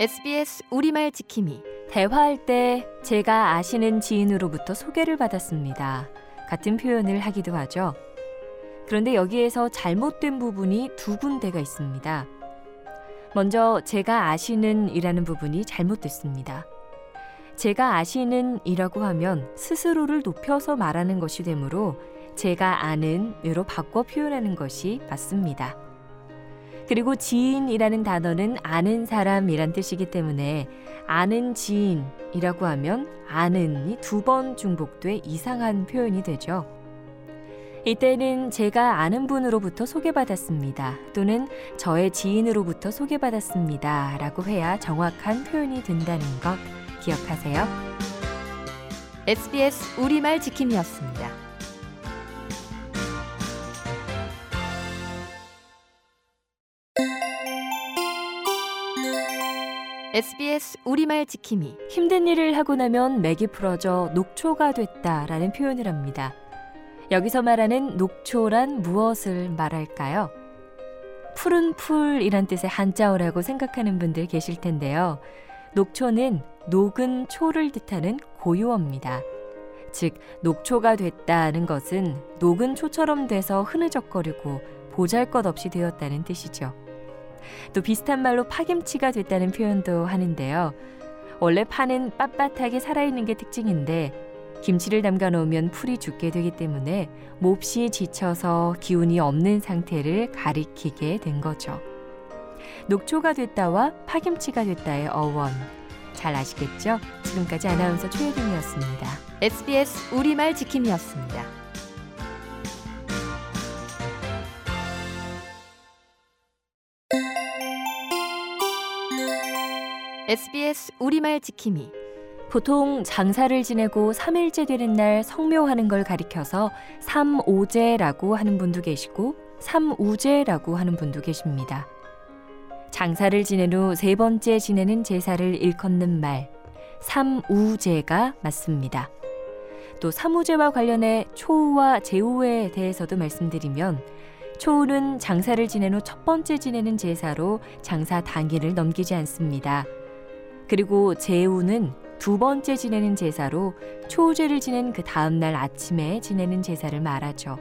SBS 우리말 지킴이 대화할 때 제가 아시는 지인으로부터 소개를 받았습니다. 같은 표현을 하기도 하죠. 그런데 여기에서 잘못된 부분이 두 군데가 있습니다. 먼저 제가 아시는 이라는 부분이 잘못됐습니다. 제가 아시는 이라고 하면 스스로를 높여서 말하는 것이 되므로 제가 아는 으로 바꿔 표현하는 것이 맞습니다. 그리고 지인이라는 단어는 아는 사람이란 뜻이기 때문에 아는 지인이라고 하면 아는이 두 번 중복돼 이상한 표현이 되죠. 이때는 제가 아는 분으로부터 소개받았습니다. 또는 저의 지인으로부터 소개받았습니다. 라고 해야 정확한 표현이 된다는 것 기억하세요. SBS 우리말 지킴이었습니다. SBS 우리말 지킴이 힘든 일을 하고 나면 맥이 풀어져 녹초가 됐다라는 표현을 합니다. 여기서 말하는 녹초란 무엇을 말할까요? 푸른 풀이란 뜻의 한자어라고 생각하는 분들 계실 텐데요. 녹초는 녹은 초를 뜻하는 고유어입니다. 즉, 녹초가 됐다는 것은 녹은 초처럼 돼서 흐느적거리고 보잘 것 없이 되었다는 뜻이죠. 또 비슷한 말로 파김치가 됐다는 표현도 하는데요. 원래 파는 빳빳하게 살아있는 게 특징인데 김치를 담가 놓으면 풀이 죽게 되기 때문에 몹시 지쳐서 기운이 없는 상태를 가리키게 된 거죠. 녹초가 됐다와 파김치가 됐다의 어원 잘 아시겠죠? 지금까지 아나운서 최혜림이었습니다. SBS 우리말 지킴이었습니다. SBS 우리말 지킴이 보통 장사를 지내고 3일째 되는 날 성묘하는 걸 가리켜서 삼오제라고 하는 분도 계시고 삼우제라고 하는 분도 계십니다. 장사를 지낸 후 세 번째 지내는 제사를 일컫는 말 삼우제가 맞습니다. 또 삼우제와 관련해 초우와 제우에 대해서도 말씀드리면 초우는 장사를 지낸 후 첫 번째 지내는 제사로 장사 당일을 넘기지 않습니다. 그리고 제우는 두 번째 지내는 제사로 초우제를 지낸 그 다음 날 아침에 지내는 제사를 말하죠.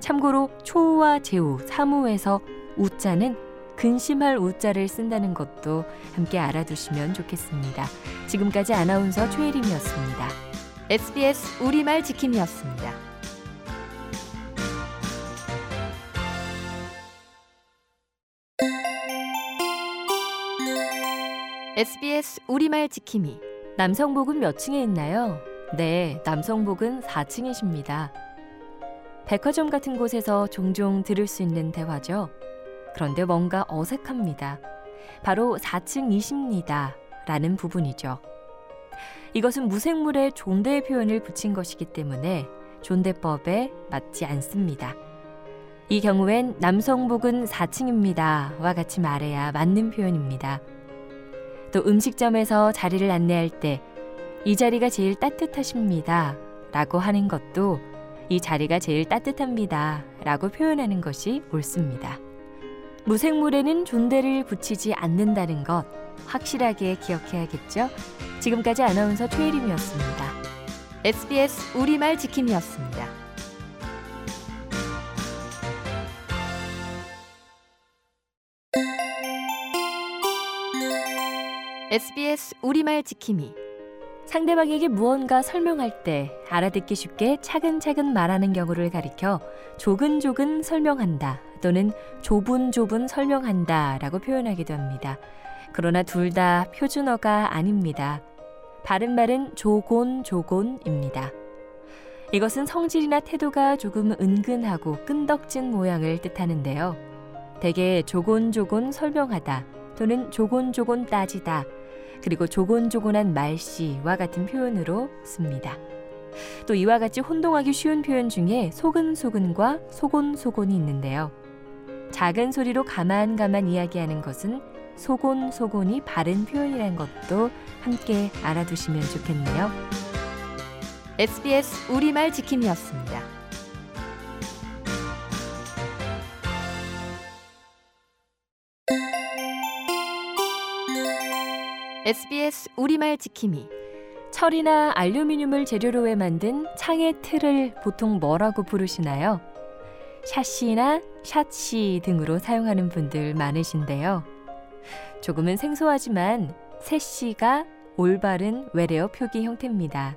참고로 초우와 제우, 사무에서 우자는 근심할 우자를 쓴다는 것도 함께 알아두시면 좋겠습니다. 지금까지 아나운서 최혜림이었습니다. SBS 우리말 지킴이었습니다. SBS 우리말 지킴이 남성복은 몇 층에 있나요? 네, 남성복은 4층이십니다. 백화점 같은 곳에서 종종 들을 수 있는 대화죠. 그런데 뭔가 어색합니다. 바로 4층이십니다. 라는 부분이죠. 이것은 무생물의 존대 표현을 붙인 것이기 때문에 존대법에 맞지 않습니다. 이 경우엔 남성복은 4층입니다. 와 같이 말해야 맞는 표현입니다. 또 음식점에서 자리를 안내할 때 이 자리가 제일 따뜻하십니다. 라고 하는 것도 이 자리가 제일 따뜻합니다. 라고 표현하는 것이 옳습니다. 무생물에는 존대를 붙이지 않는다는 것 확실하게 기억해야겠죠? 지금까지 아나운서 최혜림이었습니다. SBS 우리말 지킴이었습니다. SBS 우리말 지킴이 상대방에게 무언가 설명할 때 알아듣기 쉽게 차근차근 말하는 경우를 가리켜 조근조근 설명한다 또는 조분조분 설명한다 라고 표현하기도 합니다. 그러나 둘 다 표준어가 아닙니다. 바른말은 조곤조곤입니다. 이것은 성질이나 태도가 조금 은근하고 끈덕진 모양을 뜻하는데요. 대개 조곤조곤 설명하다 또는 조곤조곤 따지다 그리고 조곤조곤한 말씨와 같은 표현으로 씁니다. 또 이와 같이 혼동하기 쉬운 표현 중에 소근소근과 소곤소곤이 있는데요. 작은 소리로 가만가만 이야기하는 것은 소곤소곤이 바른 표현이란 것도 함께 알아두시면 좋겠네요. SBS 우리말 지킴이었습니다. SBS 우리말 지킴이 철이나 알루미늄을 재료로 해 만든 창의 틀을 보통 뭐라고 부르시나요? 샤시나 샷시 등으로 사용하는 분들 많으신데요. 조금은 생소하지만 새씨가 올바른 외래어 표기 형태입니다.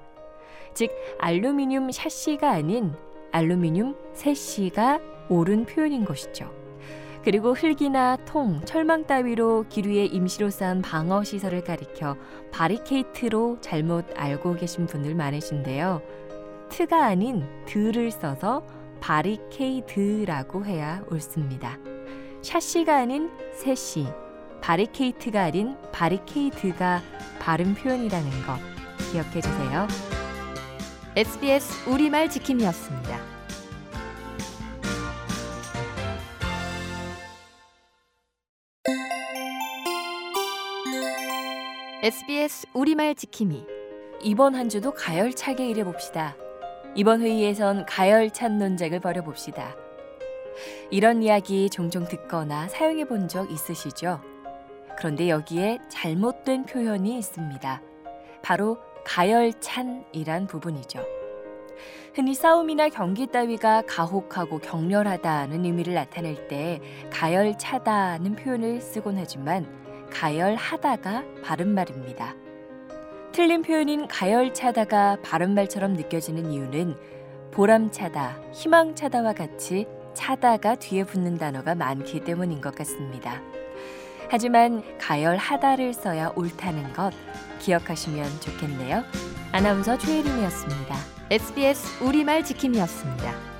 즉 알루미늄 샤시가 아닌 알루미늄 새씨가 옳은 표현인 것이죠. 그리고 흙이나 통, 철망 따위로 길 위에 임시로 쌓은 방어 시설을 가리켜 바리케이트로 잘못 알고 계신 분들 많으신데요. 트가 아닌 드를 써서 바리케이드라고 해야 옳습니다. 샤시가 아닌 세시, 바리케이트가 아닌 바리케이드가 바른 표현이라는 거 기억해 주세요. SBS 우리말 지킴이었습니다. SBS 우리말 지킴이 이번 한 주도 가열차게 일해봅시다. 이번 회의에선 가열찬 논쟁을 벌여봅시다. 이런 이야기 종종 듣거나 사용해 본 적 있으시죠? 그런데 여기에 잘못된 표현이 있습니다. 바로 가열찬이란 부분이죠. 흔히 싸움이나 경기 따위가 가혹하고 격렬하다는 의미를 나타낼 때 가열차다는 표현을 쓰곤 하지만 가열하다가 바른말입니다. 틀린 표현인 가열차다가 바른말처럼 느껴지는 이유는 보람차다, 희망차다와 같이 차다가 뒤에 붙는 단어가 많기 때문인 것 같습니다. 하지만 가열하다를 써야 옳다는 것 기억하시면 좋겠네요. 아나운서 최혜림이었습니다. SBS 우리말 지킴이었습니다.